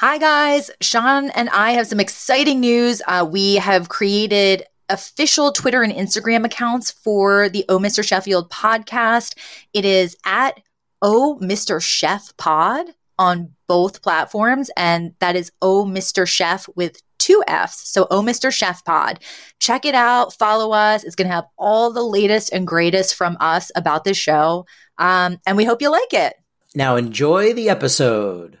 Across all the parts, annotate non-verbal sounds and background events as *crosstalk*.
Hi, guys. Sean and I have some exciting news. Uh, we have created official Twitter and Instagram accounts for the Oh Mr. Sheffield podcast. It is at Oh Mr. Chef Pod on both platforms, and that is Oh Mr. Chef with two F's. So Oh Mr. Chef Pod. Check it out, follow us. It's going to have all the latest and greatest from us about this show. Um, and we hope you like it. Now enjoy the episode.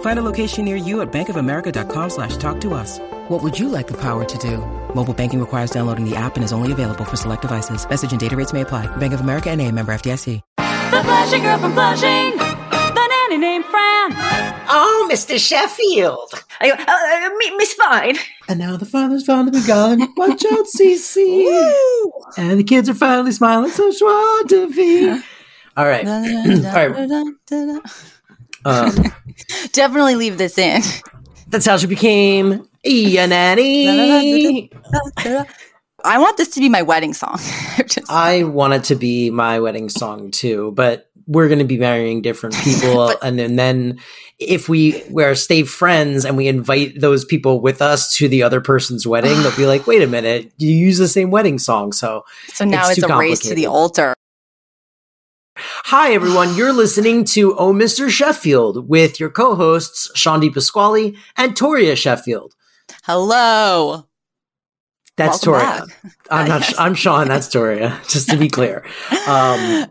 Find a location near you at bankofamerica.com slash talk to us. What would you like the power to do? Mobile banking requires downloading the app and is only available for select devices. Message and data rates may apply. Bank of America and a member FDIC. The Flashing Girl from Flushing. The nanny named Fran. Oh, Mr. Sheffield. I, uh, uh, Miss Fine. And now the father's finally been gone. *laughs* Watch out, Cece. and the kids are finally smiling. So joie de vivre. All right. *clears throat* All right. Um, *laughs* Definitely leave this in. that's how she became a nanny. *laughs* I want this to be my wedding song. *laughs* Just- I want it to be my wedding song too, but we're going to be marrying different people, and, then then if we we're stay friends and we invite those people with us to the other person's wedding, they'll be like, "Wait a minute, you use the same wedding song." So, so now it's it's, a race to the altar. Hi everyone, you're listening to Oh Mr. Sheffield with your co-hosts Sean D. Pasquale and Toria Sheffield. Hello. That's Welcome Toria. I'm not. I'm Sean. That's Toria. *laughs* Just to be clear. Um,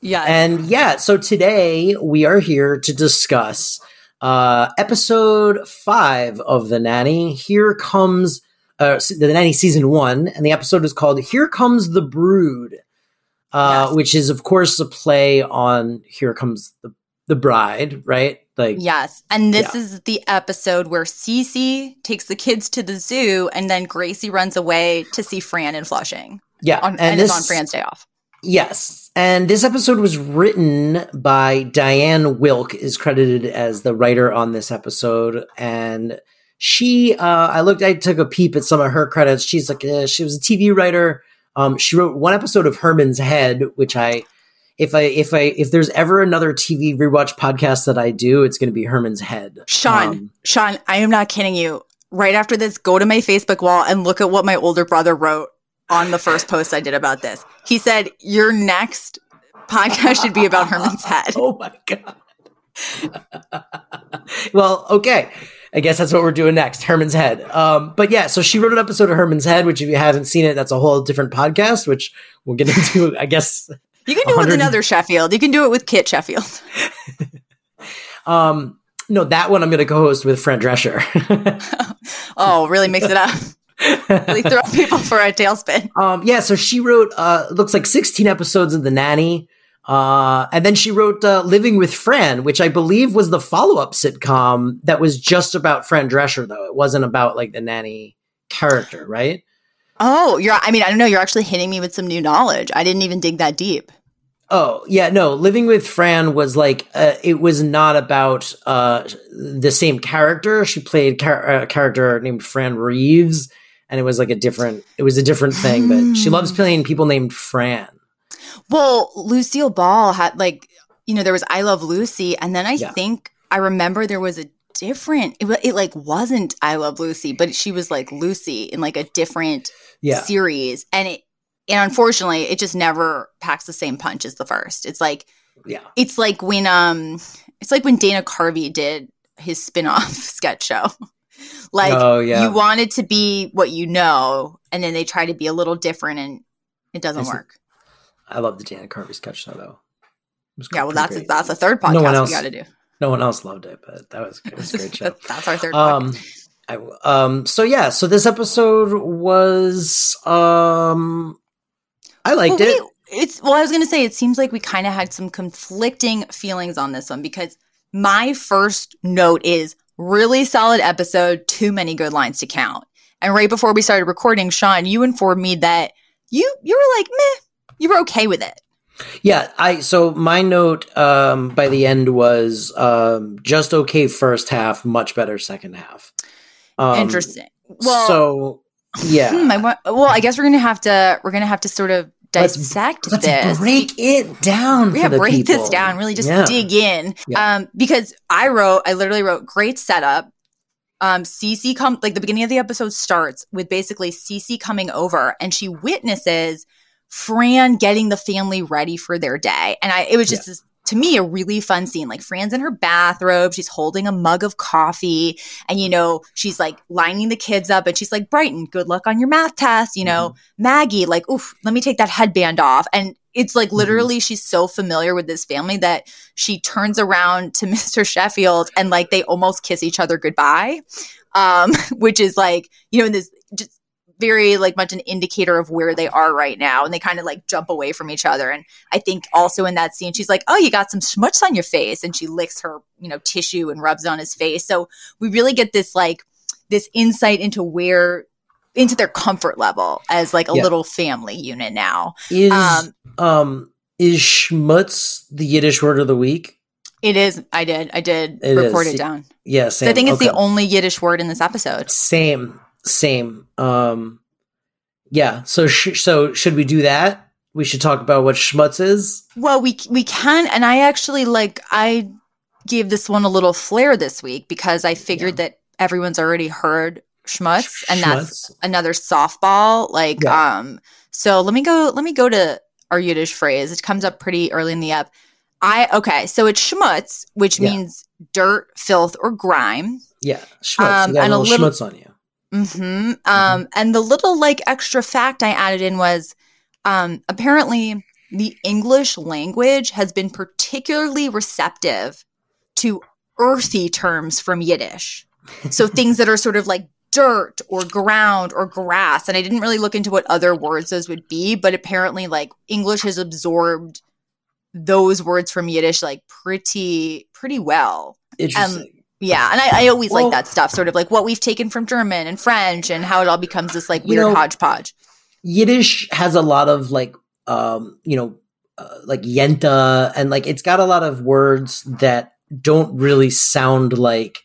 Yeah. And yeah, so today we are here to discuss uh episode 5 of The Nanny. Here comes uh The Nanny season 1 and the episode is called Here Comes the Brood. Uh Yes. which is of course a play on Here Comes the the Bride, right? Like yes. And this Yeah. is the episode where Cece takes the kids to the zoo and then Gracie runs away to see Fran in Flushing. yeah, On, and, it's this- on Fran's day off. Yes. And this episode was written by Diane Wilk is credited as the writer on this episode and she uh I looked I took a peep at some of her credits. She's like uh, she was a TV writer. Um she wrote one episode of Herman's Head which I if I if I if there's ever another TV rewatch podcast that I do, it's going to be Herman's Head. Sean, Um, Sean, I am not kidding you. Right after this, go to my Facebook wall and look at what my older brother wrote on the first post I did about this. He said, Your next podcast should be about Herman's head. *laughs* Oh my god. *laughs* well, okay. I guess that's what we're doing next. Herman's Head. Um, but yeah, so she wrote an episode of Herman's Head, which if you haven't seen it, that's a whole different podcast, which we'll get *laughs* into, I guess. You can do it with another Sheffield. You can do it with Kit Sheffield. *laughs* Um, no, that one I'm going to co-host with Fran Drescher. *laughs* Oh, really mix it up. Really throw people for a tailspin. um, yeah, so she wrote, uh, looks like 16 episodes of The Nanny. Uh, and then she wrote uh, Living with Fran, which I believe was the follow-up sitcom that was just about Fran Drescher, though. It wasn't about like the nanny character, right? Oh, you're, I mean, I don't know. You're actually hitting me with some new knowledge. I didn't even dig that deep. Oh yeah, no. Living with Fran was like uh, it was not about uh, the same character. She played char- a character named Fran Reeves, and it was like a different. It was a different thing, but she loves playing people named Fran. Well, Lucille Ball had like, you know, there was I Love Lucy, and then I Yeah. think I remember there was a different. It, it like wasn't I Love Lucy, but she was like Lucy in like a different Yeah, series, and it and unfortunately, it just never packs the same punch as the first. It's like yeah, it's like when um, it's like when Dana Carvey did his spin-off *laughs* sketch show. *laughs* like Oh, yeah. you wanted to be what you know, and then they try to be a little different, and it doesn't Is it- work. I love the Dana Carvey sketch show though. Yeah, well, that's a, great. that's a third podcast No one else- we got to do. no one else loved it, but that was, it was a great *laughs* show. That's our third. um. I, um so yeah so this episode was um i liked Well, it we- it's well, I was going to say it seems like we kind of had some conflicting feelings on this one because my first note is really solid episode, too many good lines to count. And right before we started recording, Sean, you informed me that you you were like, meh, you were okay with it. Yeah, I so my note um by the end was um just okay first half, much better second half. Um, Interesting. Well, so yeah. *laughs* hmm, I want, well, I guess we're gonna have to we're gonna have to sort of Let's- dissect Let's this. break it down. yeah, for the break people. this down. Really, just Yeah. dig in. Yeah. Um, because I wrote, I literally wrote, great setup. Um, Cece come like the beginning of the episode starts with basically Cece coming over, and she witnesses Fran getting the family ready for their day, and I it was just this, to me a really fun scene. Like Fran's in her bathrobe, she's holding a mug of coffee, and you know she's like lining the kids up, and she's like, "Brighton, good luck on your math test." You know, Maggie, like, "Oof, let me take that headband off," and it's like literally she's so familiar with this family that she turns around to *laughs* Mr. Sheffield and like they almost kiss each other goodbye. Um, *laughs* which is like, you know, in this very like much an indicator of where they are right now. And they kind of like jump away from each other. And I think also in that scene, she's like, Oh, you got some schmutz on your face. And she licks her, you know, tissue and rubs it on his face. So we really get this like this insight into where into their comfort level as like a Yeah. little family unit now. Is Um, um, is schmutz the Yiddish word of the week? It is. I did. I did It report is. it down. Yeah, So. I think it's the only Yiddish word in this episode. same, same. Um, yeah. So sh- so should we do that? We should talk about what schmutz is. Well, we we can, and I actually like I gave this one a little flair this week because I figured that everyone's already heard schmutz, and that's another softball. Like, Yeah. um, so let me go. Let me go to our Yiddish phrase. It comes up pretty early in the ep. I okay, so it's schmutz, which Yeah. means dirt, filth, or grime. yeah schmutz. Um, and a little- schmutz on you. Hmm Um, and the little like extra fact I added in was um, apparently the English language has been particularly receptive to earthy terms from Yiddish. So *laughs* things that are sort of like dirt or ground or grass. And I didn't really look into what other words those would be, but apparently like English has absorbed those words from Yiddish like pretty pretty well. Interesting. Yeah, and I, I always Well- like that stuff, sort of like what we've taken from German and French, and how it all becomes this like You weird know- hodgepodge. Yiddish has a lot of like, um, you know, uh, like yenta, and like it's got a lot of words that don't really sound like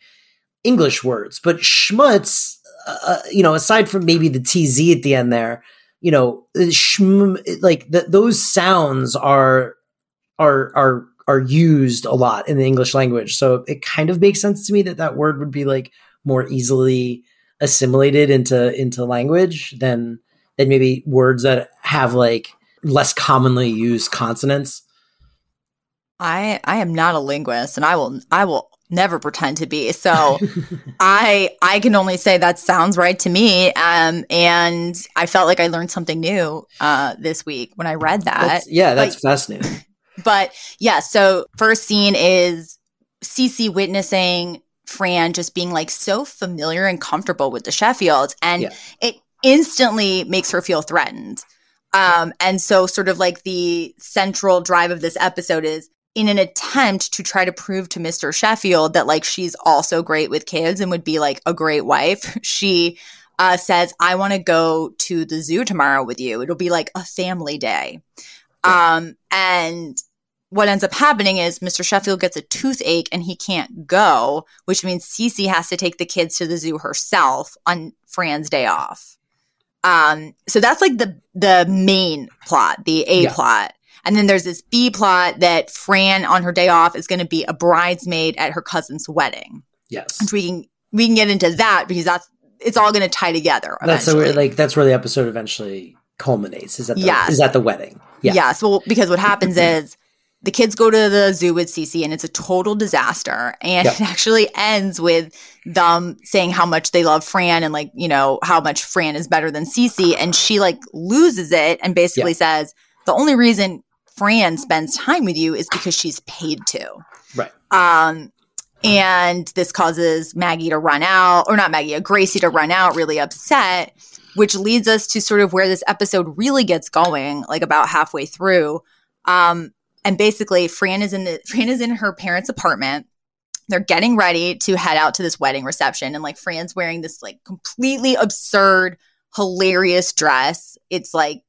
English words. But schmutz, uh, you know, aside from maybe the tz at the end there, you know, schm, like th- those sounds are are are are used a lot in the English language. So it kind of makes sense to me that that word would be like more easily assimilated into into language than than maybe words that have like less commonly used consonants. I I am not a linguist, and I will I will never pretend to be. So *laughs* I I can only say that sounds right to me. Um, and I felt like I learned something new uh this week when I read that. That's- yeah, that's fascinating. But yeah, so first scene is Cece witnessing Fran just being like so familiar and comfortable with the Sheffields, and Yeah. it instantly makes her feel threatened. Um, and so, sort of like the central drive of this episode is in an attempt to try to prove to Mr. Sheffield that like she's also great with kids and would be like a great wife. *laughs* She uh, says, "I want to go to the zoo tomorrow with you. It'll be like a family day." Um, and what ends up happening is Mr. Sheffield gets a toothache and he can't go, which means Cece has to take the kids to the zoo herself on Fran's day off. Um, so that's like the the main plot, the A Yeah. plot. And then there's this B plot that Fran on her day off is going to be a bridesmaid at her cousin's wedding. Yes. Which we can we can get into that because that's it's all going to tie together. That's eventually. like that's where the episode eventually culminates. Is at the, Yes. is at the wedding. Yeah. Yes. Well, because what happens *laughs* is the kids go to the zoo with Cece and it's a total disaster. And Yeah. it actually ends with them saying how much they love Fran and like, you know, how much Fran is better than Cece. And she like loses it and basically says, the only reason Fran spends time with you is because she's paid to. Right. Um, and this causes Maggie to run out, or not Maggie, uh, Gracie to run out, really upset, which leads us to sort of where this episode really gets going, like about halfway through. Um, and basically, Fran is in the *laughs* Fran is in her parents' apartment. They're getting ready to head out to this wedding reception, and like Fran's wearing this like completely absurd, hilarious dress. It's like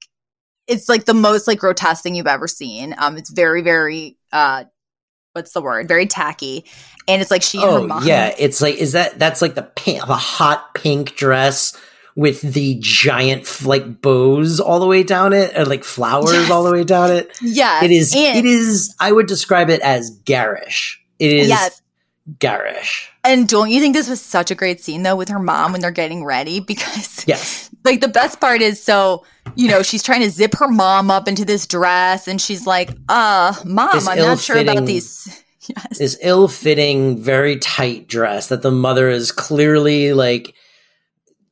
it's like the most like grotesque thing you've ever seen. Um, it's very very uh, what's the word? Very tacky, and it's like she and her Oh mom. yeah, it's like is that that's like the pink, the hot pink dress with the giant like bows all the way down it, or like flowers Yes. all the way down it. Yeah. It is. and- it is. I would describe it as garish. It is Yes. garish. And don't you think this was such a great scene though with her mom when they're getting ready? *laughs* Because Yes. like the best part is so you know she's trying to zip her mom up into this dress and she's like uh mom This i'm not sure about these *laughs* yes This ill-fitting, very tight dress that the mother is clearly like,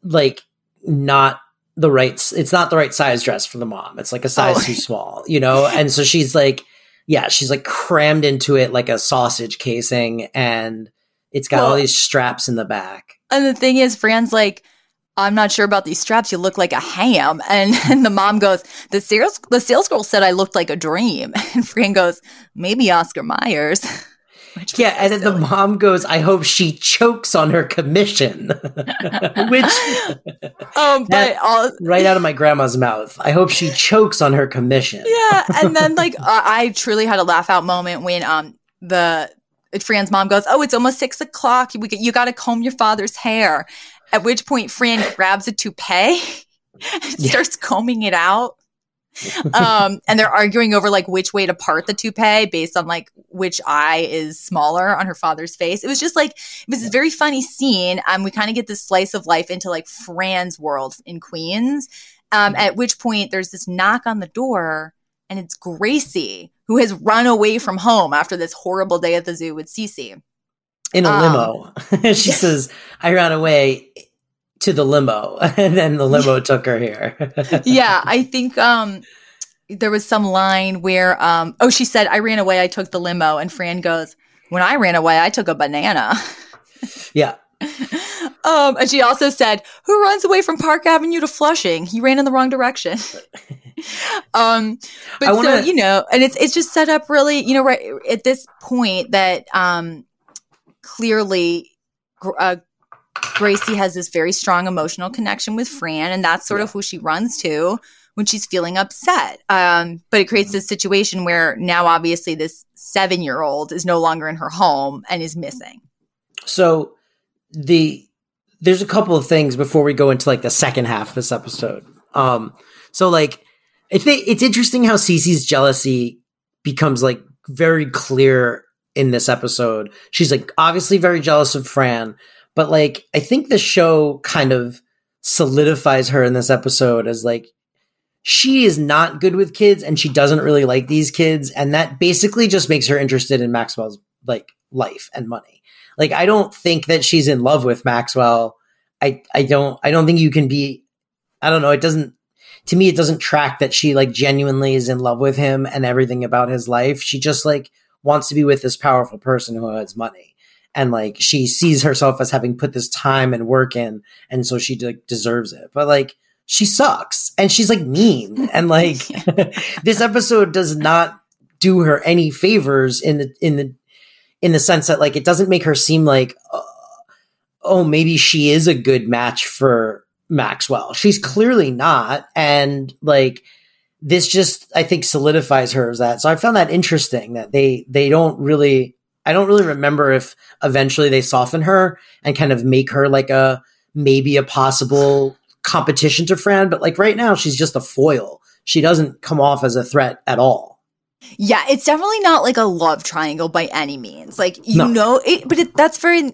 like not the right. It's not the right size dress for the mom. It's like a size Oh. too small, you know. *laughs* And so she's like, yeah, she's like crammed into it like a sausage casing, and it's got all these straps in the back. and the thing is fran's like i'm not sure about these straps you look like a ham *laughs* and, and the mom goes the sales the sales girl said i looked like a dream *laughs* and fran goes maybe oscar myers Yeah, so and then the mom goes, "I hope she chokes on her commission," *laughs* which *laughs* um but all right out of my grandma's mouth. I hope she chokes on her commission. yeah and then *laughs* like uh, i truly had a laugh out moment when um the fran's mom goes oh it's almost six o'clock we, you got to comb your father's hair at which point fran grabs a toupee and Yeah. starts combing it out *laughs* um and they're arguing over like which way to part the toupee based on like which eye is smaller on her father's face. It was just like it was a very funny scene. Um we kind of get this slice of life into like fran's world in queens. Um at which point there's this knock on the door and it's gracie who has run away from home after this horrible day at the zoo with Cece. in a Um, limo. *laughs* she says, "I ran away to the limo, *laughs* and then the limo took her here." *laughs* yeah, I think um there was some line where um oh she said I ran away, I took the limo, and Fran goes, When I ran away, I took a banana. *laughs* yeah, um and she also said, Who runs away from Park Avenue to Flushing? He ran in the wrong direction. um but I wanna- so you know, and it's it's just set up really, you know, right at this point that um clearly uh, Gracie has this very strong emotional connection with Fran, and that's sort of who she runs to when she's feeling upset. Um, but it creates this situation where now, obviously, this seven year old is no longer in her home and is missing. So the there's a couple of things before we go into like the second half of this episode. Um, so like I think it's interesting how Cece's jealousy becomes like very clear in this episode. She's like obviously very jealous of Fran, but like I think the show kind of solidifies her in this episode as like she is not good with kids and she doesn't really like these kids and that basically just makes her interested in Maxwell's like life and money. Like I don't think that she's in love with Maxwell. I I don't I don't think you can be I don't know, it doesn't to me it doesn't track that she like genuinely is in love with him and everything about his life. She just like wants to be with this powerful person who has money. And like she sees herself as having put this time and work in and so she like deserves it. But like she sucks and she's like mean *laughs* and like *laughs* this episode does not do her any favors in the in the in the sense that like it doesn't make her seem like uh, oh maybe she is a good match for Maxwell. She's clearly not and like this just I think solidifies her as that. So I found that interesting that they they don't really I don't really remember if eventually they soften her and kind of make her like a maybe a possible competition to Fran, but like right now she's just a foil. She doesn't come off as a threat at all. Yeah, it's definitely not like a love triangle by any means. Like you No. know it, but it, that's very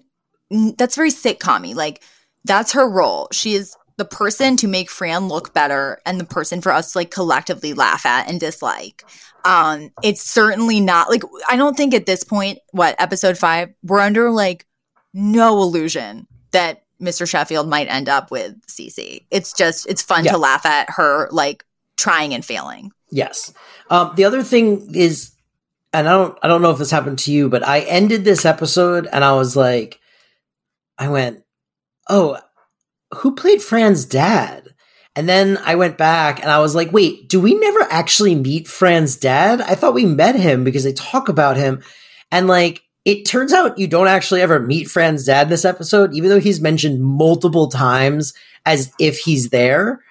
that's very sitcom Like that's her role. She is the person to make Fran look better and the person for us to like collectively laugh at and dislike. Um, it's certainly not like I don't think at this point, what episode five, we're under like no illusion that Mr. Sheffield might end up with Cece. It's just it's fun Yeah. to laugh at her like trying and failing. Yes. Um, the other thing is, and I don't, I don't know if this happened to you, but I ended this episode and I was like, I went, oh, who played Fran's dad? And then I went back and I was like, wait, do we never actually meet Fran's dad? I thought we met him because they talk about him. And like, it turns out you don't actually ever meet Fran's dad this episode, even though he's mentioned multiple times as if he's there.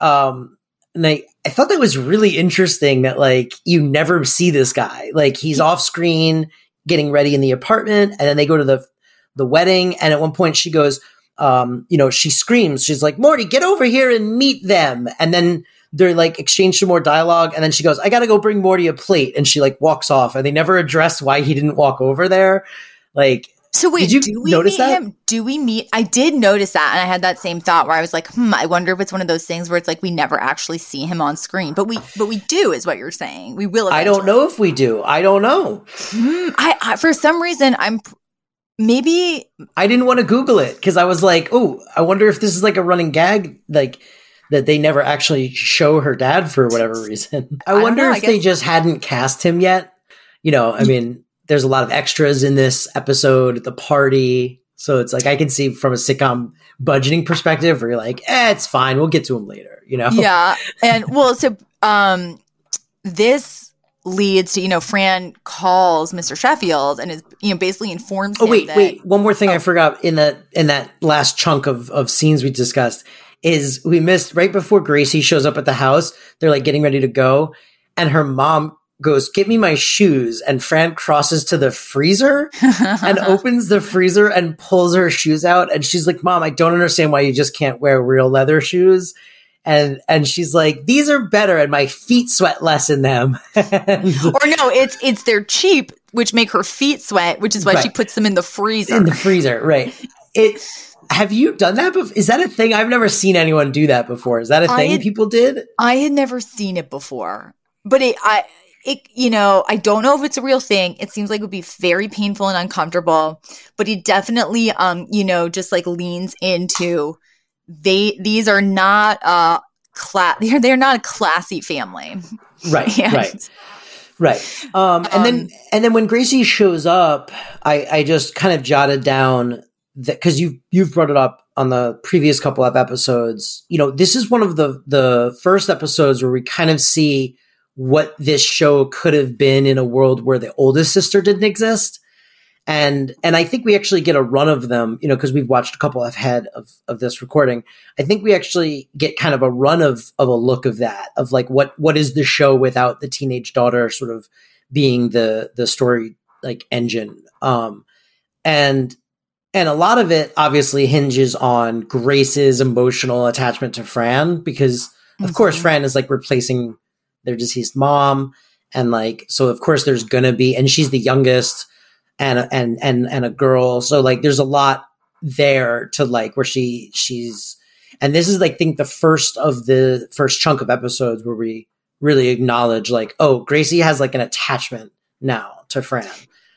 Um, and I, I thought that was really interesting that like you never see this guy. Like he's off screen getting ready in the apartment and then they go to the the wedding and at one point she goes um you know she screams she's like Morty get over here and meet them and then they're like exchange some more dialogue and then she goes I got to go bring Morty a plate and she like walks off and they never address why he didn't walk over there like So wait, Did you do we notice meet that? him? Do we meet? I did notice that, and I had that same thought where I was like, "Hmm, I wonder if it's one of those things where it's like we never actually see him on screen, but we, but we do, is what you're saying. We will. I don't know if we do I don't know Hmm, I, I for some reason I'm maybe I didn't want to Google it because I was like, oh, I wonder if this is like a running gag, like that they never actually show her dad for whatever reason. *laughs* I, I wonder know, I if they just hadn't cast him yet. You know, I mean, there's a lot of extras in this episode the party. So it's like I can see from a sitcom budgeting perspective where you're like, eh, it's fine. We'll get to him later, you know? yeah, and *laughs* well, so um, this leads to you know Fran calls Mr. Sheffield and is you know basically informs Oh him wait, that, wait. One more thing Oh. I forgot in that in that last chunk of of scenes we discussed is we missed right before Gracie shows up at the house. They're like getting ready to go, and her mom goes, "Get me my shoes." And Fran crosses to the freezer *laughs* and opens the freezer and pulls her shoes out, and she's like, "Mom, I don't understand why you just can't wear real leather shoes." And and she's like, "These are better, and my feet sweat less in them." *laughs* Or no, it's it's they're cheap, which make her feet sweat, which is why she puts them in the freezer. in the freezer, right? It. Have you done that before? Is that a thing? I've never seen anyone do that before. Is that a thing had- people did? I had never seen it before, but it, I, it, you know, I don't know if it's a real thing. It seems like it would be very painful and uncomfortable, but he definitely, um, you know, just like leans into they. These are not uh class. *laughs* They're they're not a classy family. *laughs* Right, And- *laughs* right, right. Um, and then Um, and then when Gracie shows up, I I just kind of jotted down that because you you've brought it up on the previous couple of episodes. You know, this is one of the the first episodes where we kind of see what this show could have been in a world where the oldest sister didn't exist. And and I think we actually get a run of them, you know, because we've watched a couple ahead of of this recording. I think we actually get kind of a run of of a look of that of like what what is the show without the teenage daughter sort of being the the story like engine, um, and and a lot of it obviously hinges on Grace's emotional attachment to Fran because of course Mhm. Fran is like replacing their deceased mom and like so of course there's gonna be and she's the youngest and and and and a girl so like there's a lot there to like where she she's and this is like think the first of the first chunk of episodes where we really acknowledge like oh Gracie has like an attachment now to Fran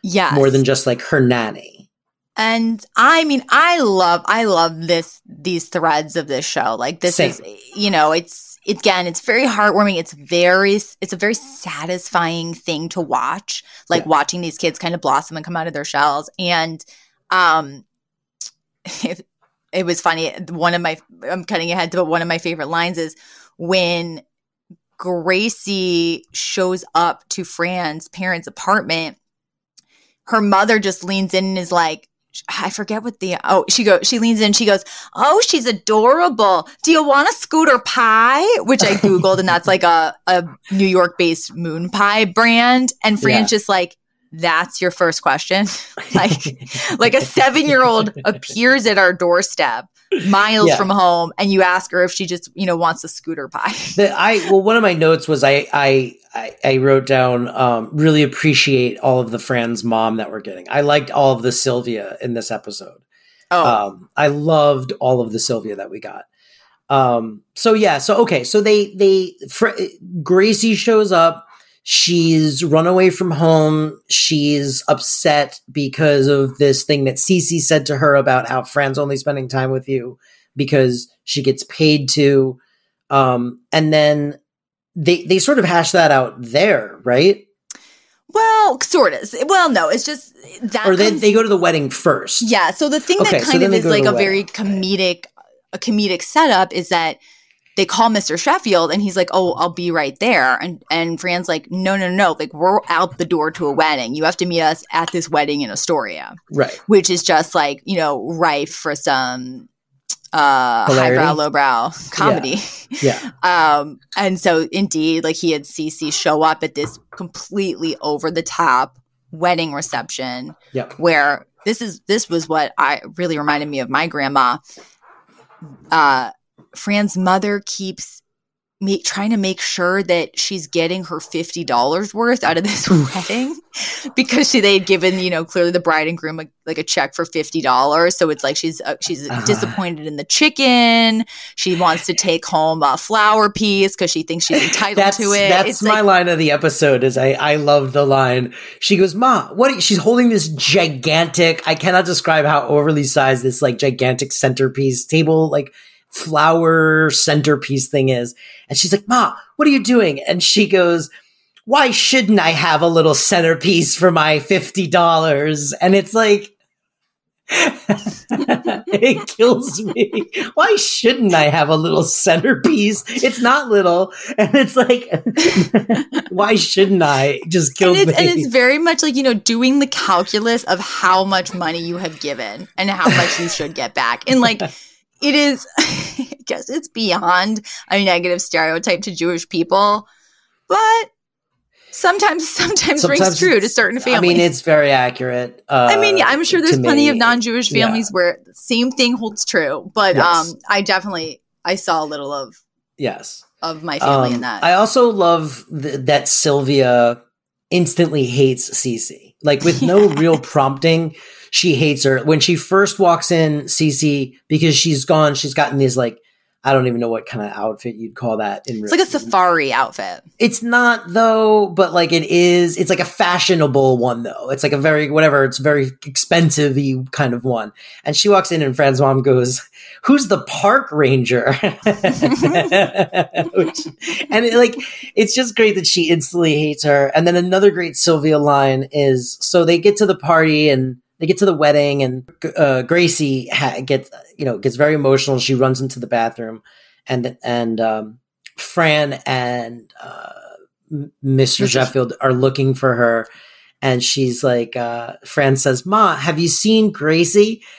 Yeah. more than just like her nanny And I mean, I love, I love this, these threads of this show. Like this Same. is, you know, it's, again, it's very heartwarming. It's very, it's a very satisfying thing to watch, like Yeah. watching these kids kind of blossom and come out of their shells. And, um, it, it was funny. One of my, I'm cutting ahead, but one of my favorite lines is when Gracie shows up to Fran's parents' apartment her mother just leans in and is like, I forget what the oh she goes she leans in she goes oh she's adorable. Do you want a scooter pie? Which I *laughs* googled and that's like a a New York based moon pie brand. And Fran's Yeah. just like that's your first question *laughs* like *laughs* like a seven year old appears at our doorstep miles Yeah. from home and you ask her if she just you know wants a scooter pie The, I well, one of my notes was I I I, wrote down um, really appreciate all of the Fran's mom that we're getting. I liked all of the Sylvia in this episode. oh Um, I loved all of the Sylvia that we got. Um, so yeah, so okay, so they they Fr- Gracie shows up. She's run away from home. She's upset because of this thing that Cece said to her about how Fran's only spending time with you because she gets paid to. Um, and then they they sort of hash that out there, right? well sort of well no it's just that Or they comes- they go to the wedding first. Yeah. So the thing Okay, that kind then of is like a very comedic, a comedic setup is that they call Mr. Sheffield and he's like, "Oh, I'll be right there," and and Fran's like, "No, no, no! No. Like we're out the door to a wedding. You have to meet us at this wedding in Astoria, Right. which is just like you know rife for some." uh Hilarity? highbrow lowbrow comedy. Yeah. *laughs* Um, and so indeed, like he had Cece show up at this completely over the top wedding reception Yep. where this is this was what I really reminded me of my grandma. Uh, Fran's mother keeps me trying to make sure that she's getting her fifty dollars worth out of this wedding *laughs* because she they had given you know clearly the bride and groom a, like a check for fifty dollars. So it's like she's uh, she's Uh-huh. disappointed in the chicken. She wants to take home a flower piece because she thinks she's entitled That's to it. that's It's my like, line of the episode. Is I I love the line. She goes, "Ma, what?" Are you-" She's holding this gigantic. I cannot describe how overly sized this like gigantic centerpiece table like flower centerpiece thing is. And she's like, "Ma, what are you doing?" And she goes. Why shouldn't I have a little centerpiece for my fifty dollars? And it's like, *laughs* it kills me. Why shouldn't I have a little centerpiece? It's not little, and it's like, *laughs* why shouldn't I? Just kill and it's, me. and it's very much like you know doing the calculus of how much money you have given and how much you should get back and like it is *laughs* guess it's beyond a negative stereotype to jewish people but sometimes *laughs* sometimes, rings true to certain families. I mean, it's very accurate. Uh, I mean, yeah, I'm sure there's plenty me. of non-Jewish Yeah. families where the same thing holds true, but Yes. um, I definitely I saw a little of Yes. of my family in Um, that. I also love th- that Sylvia instantly hates Cece. Like with no *laughs* real prompting, she hates her. When she first walks in, Cece, because she's gone, she's gotten these like, I don't even know what kind of outfit you'd call that in it's like a safari outfit. It's not though, but like it is. It's like a fashionable one though. It's like a very whatever. It's very expensive kind of one. And she walks in, and Fran's mom goes, "Who's the park ranger?" *laughs* Which, and it, like it's just great that she instantly hates her. And then another great Sylvia line is so they get to the party and they get to the wedding and uh, Gracie ha- gets you know gets very emotional. She runs into the bathroom and and um, Fran and uh, Mr. Mr. Sheffield are looking for her, and she's like, uh, Fran says, "Ma, have you seen Gracie?" *laughs*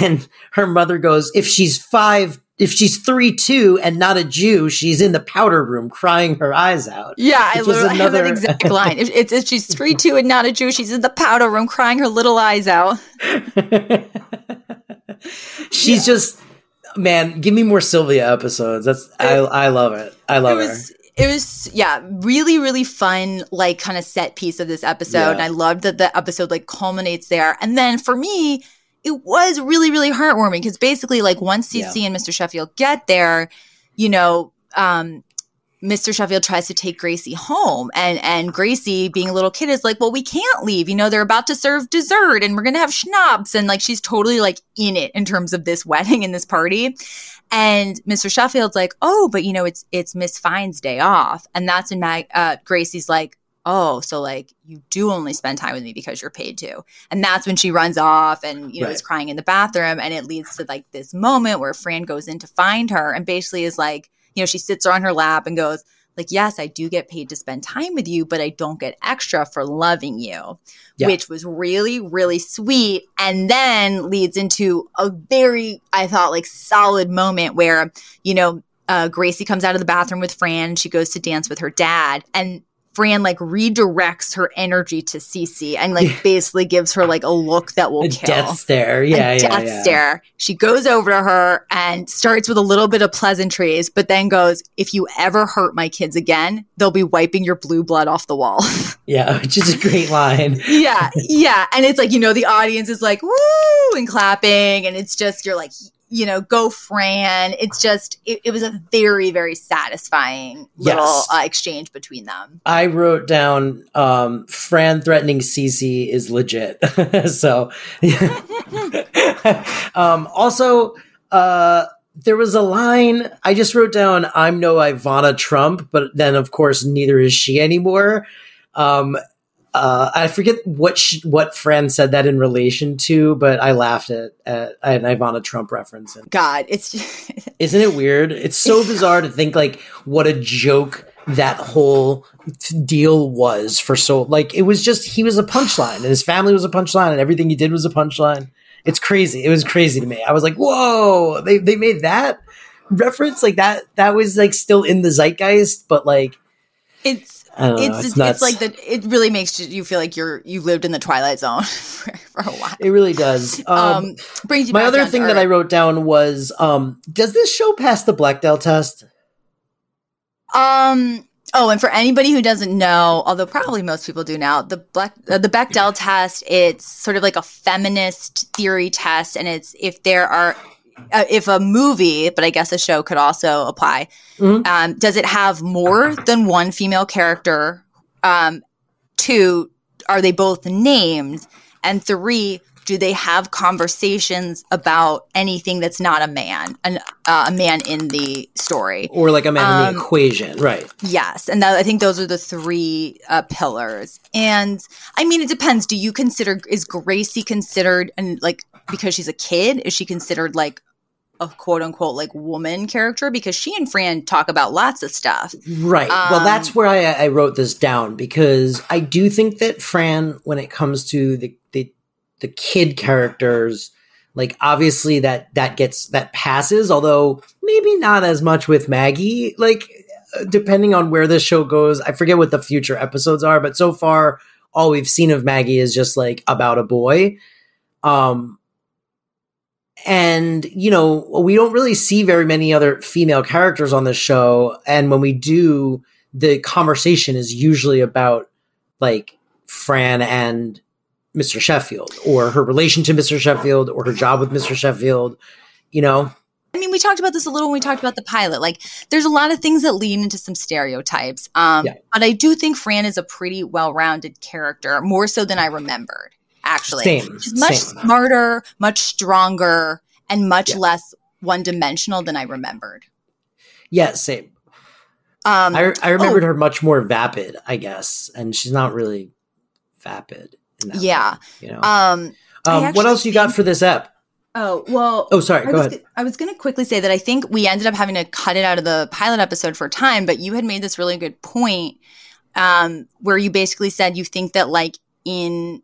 And her mother goes, "If she's five." If she's three two and not a Jew, she's in the powder room crying her eyes out. Yeah, I literally have that another- exact *laughs* line. If, it's if she's three two and not a Jew, she's in the powder room crying her little eyes out. *laughs* she's just man. Give me more Sylvia episodes. That's I I love it. I love it was it was yeah really really fun like kind of set piece of this episode Yeah. and i loved that the episode like culminates there and then for me it was really really heartwarming because basically like once Cece and mr sheffield get there you know um Mr. Sheffield tries to take Gracie home and and Gracie being a little kid is like, "Well, we can't leave. You know, they're about to serve dessert and we're going to have schnapps." And like she's totally like in it in terms of this *laughs* wedding and this party. And Mr. Sheffield's like, "Oh, but you know, it's it's Miss Fine's day off." And that's when Mag- uh, Gracie's like, "Oh, so like you do only spend time with me because you're paid to." And that's when she runs off and you know is crying in the bathroom and it leads to like this moment where Fran goes in to find her and basically is like, you know, she sits her on her lap and goes, like, yes, I do get paid to spend time with you, but I don't get extra for loving you, Yeah. which was really, really sweet. And then leads into a very, I thought, like solid moment where, you know, uh, Gracie comes out of the bathroom with Fran. She goes to dance with her dad. And Fran like redirects her energy to Cece and like basically gives her like a look that will a kill death stare. Yeah, yeah, death yeah. stare. She goes over to her and starts with a little bit of pleasantries, but then goes, If you ever hurt my kids again, they'll be wiping your blue blood off the wall. *laughs* Yeah, which is a great line. yeah, yeah. And it's like, you know, the audience is like, woo, and clapping. And it's just, you're like, you know, go Fran. It's just, it, it was a very, very satisfying little Yes. uh, exchange between them. I wrote down um, Fran threatening Cece is legit. *laughs* so, *laughs* um, also, uh, there was a line I just wrote down. I'm no Ivana Trump, but then of course neither is she anymore. Um, uh, I forget what sh- what Fran said that in relation to, but I laughed at, at an Ivana Trump reference. And God, it's *laughs* isn't it weird? It's so bizarre to think like what a joke that whole deal was for so like it was just he was a punchline and his family was a punchline and everything he did was a punchline. it's crazy. It was crazy to me. I was like, whoa, they they made that reference like that. That was like still in the zeitgeist, but like It's know, it's it's it's, like that. it really makes you feel like you're you lived in the twilight zone *laughs* for, for a while. it really does. *laughs* Um, Um, brings you my other thing that I wrote down was, um, does this show pass the Blackdale test? Um. Oh, and for anybody who doesn't know, although probably most people do now, the Black uh, the Bechdel test, it's sort of like a feminist theory test, and it's if there are uh, if a movie, but I guess a show could also apply. Mhm. Um, does it have more than one female character? Um, two, are they both named? And three, do they have conversations about anything that's not a man, an, uh, a man in the story? Or like a man in Um, the equation, right? Yes, and that, I think those are the three uh, pillars. And I mean, it depends. Do you consider is Gracie considered and like because she's a kid? Is she considered like a quote unquote like woman character? Because she and Fran talk about lots of stuff. Right. well, Um, that's where I, I wrote this down because I do think that Fran, when it comes to the the, the kid characters, like obviously that that gets that passes, although maybe not as much with Maggie. Like uh, depending on where this show goes, I forget what the future episodes are, but so far all we've seen of Maggie is just like about a boy. Um, and you know we don't really see very many other female characters on the show and when we do the conversation is usually about like fran and mr sheffield or her relation to mr sheffield or her job with mr sheffield you know I mean, we talked about this a little when we talked about the pilot. Like, there's a lot of things that lead into some stereotypes. Um, Yeah. But I do think Fran is a pretty well-rounded character, more so than I remembered. Actually, Same, she's much same. smarter, much stronger, and much Yeah. less one-dimensional than I remembered. yeah same Um, I, I remembered oh. her much more vapid i guess and she's not really vapid in that Yeah. way, you know um, um, what else you got for this ep oh well. oh sorry I go was, ahead I was going to quickly say that I think we ended up having to cut it out of the pilot episode for time, but you had made this really good point um, where you basically said you think that like in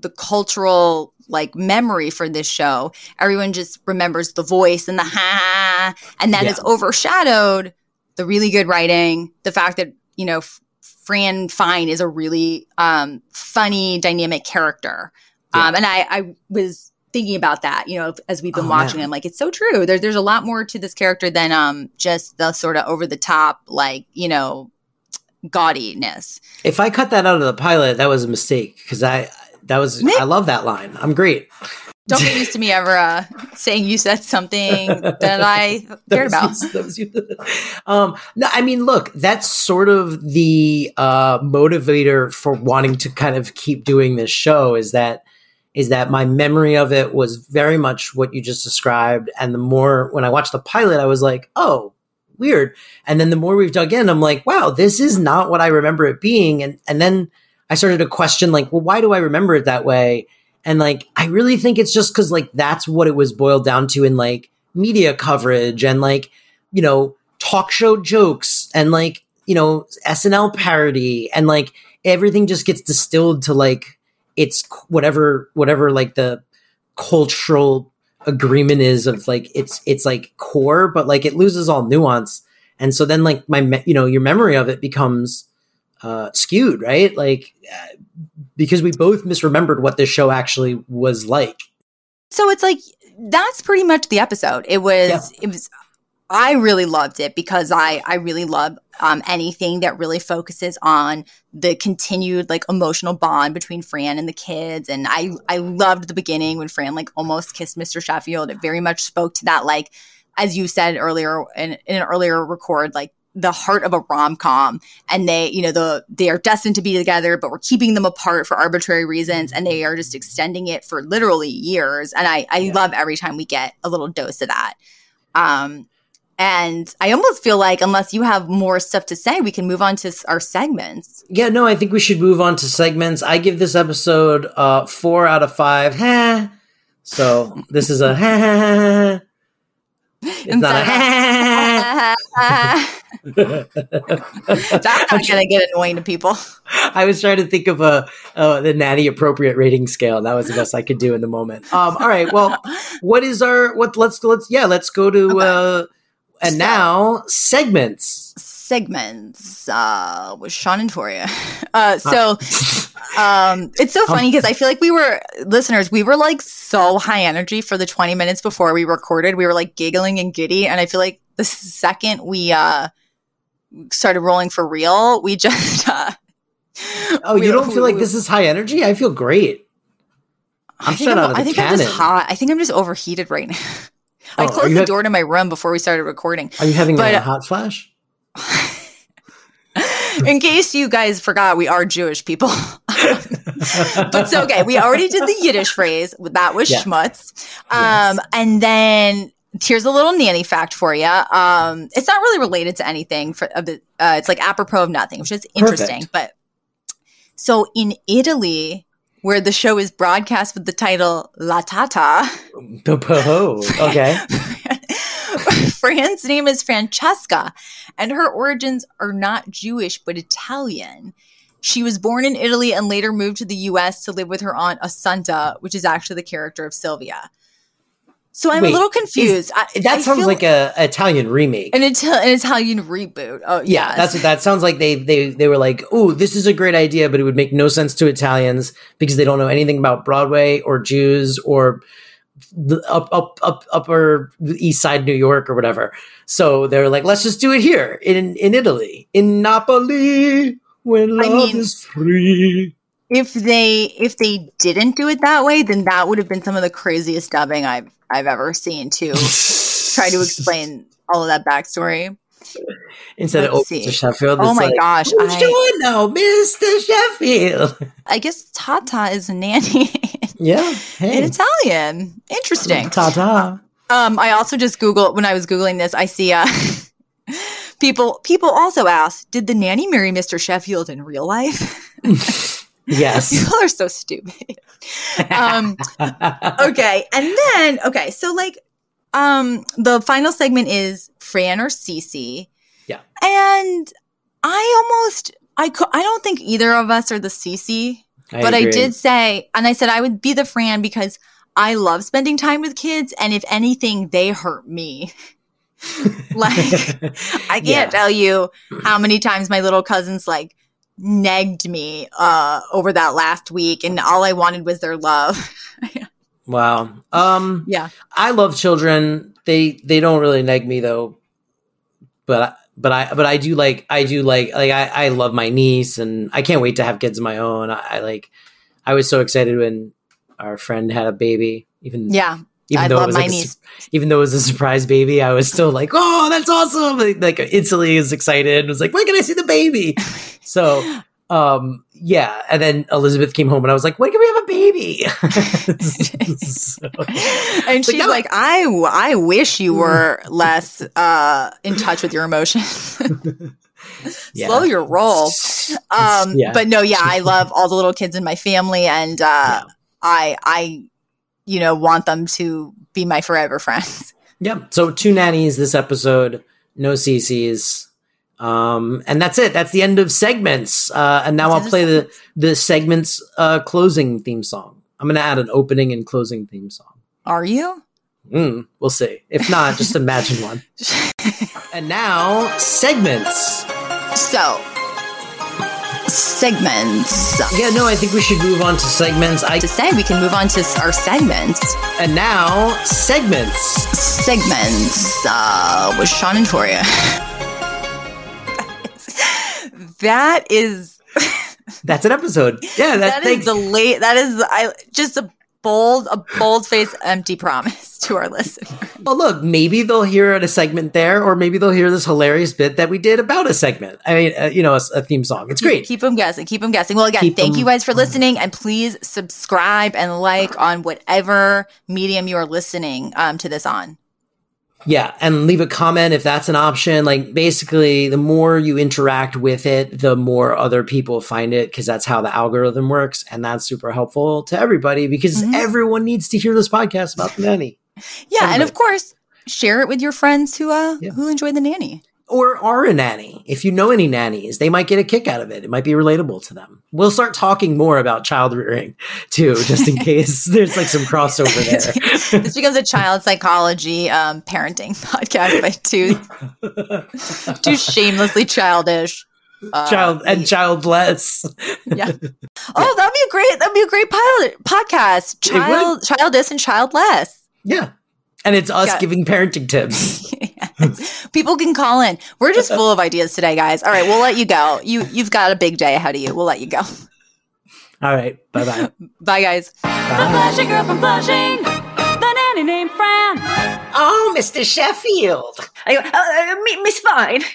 the cultural like memory for this show, everyone just remembers the voice and the ha, and then Yeah. it's overshadowed the really good writing, the fact that you know F- Fran Fine is a really um, funny, dynamic character, um, and I, I was thinking about that, you know, as we've been Oh, watching. man. I'm like, it's so true. There, there's a lot more to this character than um, just the sort of over the top, like you know, gaudiness. If I cut that out of the pilot, that was a mistake because I that was I love that line. I'm great. Don't get used to me ever uh, saying you said something *laughs* that I That cared was about. that was you. um, no, I mean, look, that's sort of the uh, motivator for wanting to kind of keep doing this show. Is that is that my memory of it was very much what you just described, and the more when I watched the pilot, I was like, oh. Weird. And then the more we've dug in, I'm like, wow, this is not what I remember it being. And and then I started to question, like, well, why do I remember it that way? And like, I really think it's just because like that's what it was boiled down to in like media coverage and like, you know, talk show jokes and like, you know, SNL parody and like everything just gets distilled to like it's whatever, whatever like the cultural agreement is of like it's it's like core, but like it loses all nuance. And so then like my me- you know your memory of it becomes uh, skewed, right? Like because we both misremembered what this show actually was like. So it's like that's pretty much the episode. It was Yeah. it was I really loved it because I I really love um, anything that really focuses on the continued like emotional bond between Fran and the kids. And I I loved the beginning when Fran like almost kissed Mr. Sheffield. It very much spoke to that like as you said earlier in, in an earlier record like the heart of a rom-com and they you know the they are destined to be together but we're keeping them apart for arbitrary reasons and they are just extending it for literally years and i i Yeah. love every time we get a little dose of that um and i almost feel like unless you have more stuff to say we can move on to our segments Yeah, no, I think we should move on to segments. I give this episode uh four out of five. *laughs* Ha. So this is a ha ha ha. ha. *laughs* It's not a ha. ha, ha, ha. *laughs* That's not going to get annoying to people. I was trying to think of a uh, the nanny appropriate rating scale. That was the best I could do in the moment. Um, all right. Well, *laughs* what is our what? Let's let's yeah. Let's go to uh, and So- now segments. segments uh, with Sean and Toria. *laughs* Uh, so um, it's so funny because I feel like we were listeners. We were like so high energy for the twenty minutes before we recorded. We were like giggling and giddy, and I feel like the second we uh, started rolling for real, we just. *laughs* Uh, Oh, we- you don't feel like we- this is high energy? I feel great. I'm I think, shut I'm, out of I the think I'm just hot. I think I'm just overheated right now. *laughs* I Oh, are closed the have- door to my room before we started recording. Are you having But, a uh, hot flash? *laughs* In case you guys forgot, we are Jewish people. but it's okay. We already did the Yiddish phrase. That was Yeah. schmutz. Um, And then here's a little nanny fact for you. Um, it's not really related to anything. For uh, it's like apropos of nothing, which is interesting. Perfect. But so in Italy, where the show is broadcast with the title La Tata, the *laughs* Oh, okay. *laughs* Fran's name is Francesca, and her origins are not Jewish but Italian. She was born in Italy and later moved to the US to live with her aunt Assunta, which is actually the character of Sylvia. So I'm Wait, a little confused. I, That I sounds like a Italian remake. an, Ital- an Italian reboot. Oh, Yeah, yes. that's what that sounds like. They they they were like, "Oh, this is a great idea, but it would make no sense to Italians because they don't know anything about Broadway or Jews or the up up up upper East Side New York or whatever." So they're like, "Let's just do it here in in Italy, in Napoli, when I love mean- is free." If they if they didn't do it that way, then that would have been some of the craziest dubbing I've I've ever seen to try to explain all of that backstory. Instead of Let's oh, see. Mr. Sheffield, Oh my like, gosh, Who's I- doing now, Mr. Sheffield? I guess Tata is a nanny *laughs* yeah, in Italian. Interesting. ta ta. Um, I also just Googled when I was Googling this, I see uh *laughs* people people also ask, did the nanny marry Mr. Sheffield in real life? *laughs* Yes. *laughs* people are so stupid. um okay. And then okay, so like um the final segment is Fran or Cece. Yeah. And I almost I co- I don't think either of us are the Cece but I did say, and I said I would be the Fran because I love spending time with kids, and if anything, they hurt me. *laughs* like I can't Yeah. tell you how many times my little cousins like negged me uh over that last week, and all I wanted was their love. *laughs* Wow. Um, yeah, I love children. They they don't really neg me though. But but I but I do like I do like like I I love my niece and I can't wait to have kids of my own. I, I like I was so excited when our friend had a baby. Even yeah. Even I though love it was my like a niece. su- even though it was a surprise baby, I was still like, oh, that's awesome! Like, like instantly was excited. I was like, when can I see the baby? *laughs* So um yeah, and then Elizabeth came home and I was like, when can we have a baby? *laughs* So- And she's no- like, I, I wish you were less uh, in touch with your emotions. Yeah. *laughs* Slow your roll. Um, Yeah. but no, yeah, I love all the little kids in my family, and uh, Yeah. I, I, you know, want them to be my forever friends. Yep. So two nannies this episode, no Ceces. Um, and that's it. That's the end of segments. Uh, and now That's I'll play the the segments uh, closing theme song. I'm gonna add an opening and closing theme song. Are you? Mm, we'll see. If not, just imagine one. *laughs* And now segments. So, segments. Yeah, no, I think we should move on to segments. I To say we can move on to our segments. and now segments. segments uh, with Sean and Toria. *laughs* that is That's an episode. Yeah, that, that is the late. That is I just a bold a bold face empty promise to our listeners. Well, look, maybe they'll hear a segment there, or maybe they'll hear this hilarious bit that we did about a segment. I mean, uh, you know, a, a theme song. It's great. Keep them guessing. Keep them guessing. Well, again, Keep thank 'em- you guys for listening, and please subscribe and like on whatever medium you are listening um, to this on. Yeah, and leave a comment if that's an option. Like, basically, the more you interact with it, the more other people find it because that's how the algorithm works, and that's super helpful to everybody because Mhm. everyone needs to hear this podcast about the nanny. *laughs* Yeah, and of course, share it with your friends who uh Yeah. who enjoy the nanny. Or are a nanny. If you know any nannies, they might get a kick out of it. It might be relatable to them. We'll start talking more about child rearing too, just in *laughs* case there's like some crossover there. this becomes a child psychology um, parenting *laughs* podcast by two *laughs* two shamelessly childish uh, Child and childless. yeah. Oh, that'd be a great. That'd be a great pilot podcast. Child, childless, and childless. Yeah, and it's us Yeah. giving parenting tips. *laughs* Yes. People can call in. We're just full of ideas today, guys. All right, we'll let you go. You you've got a big day ahead of you. We'll let you go. All right, bye bye. *laughs* Bye, guys. The Flashing Girl from Flushing. The nanny named Fran. Oh, Mr. Sheffield. I go, uh, uh, Miss Fine. *laughs*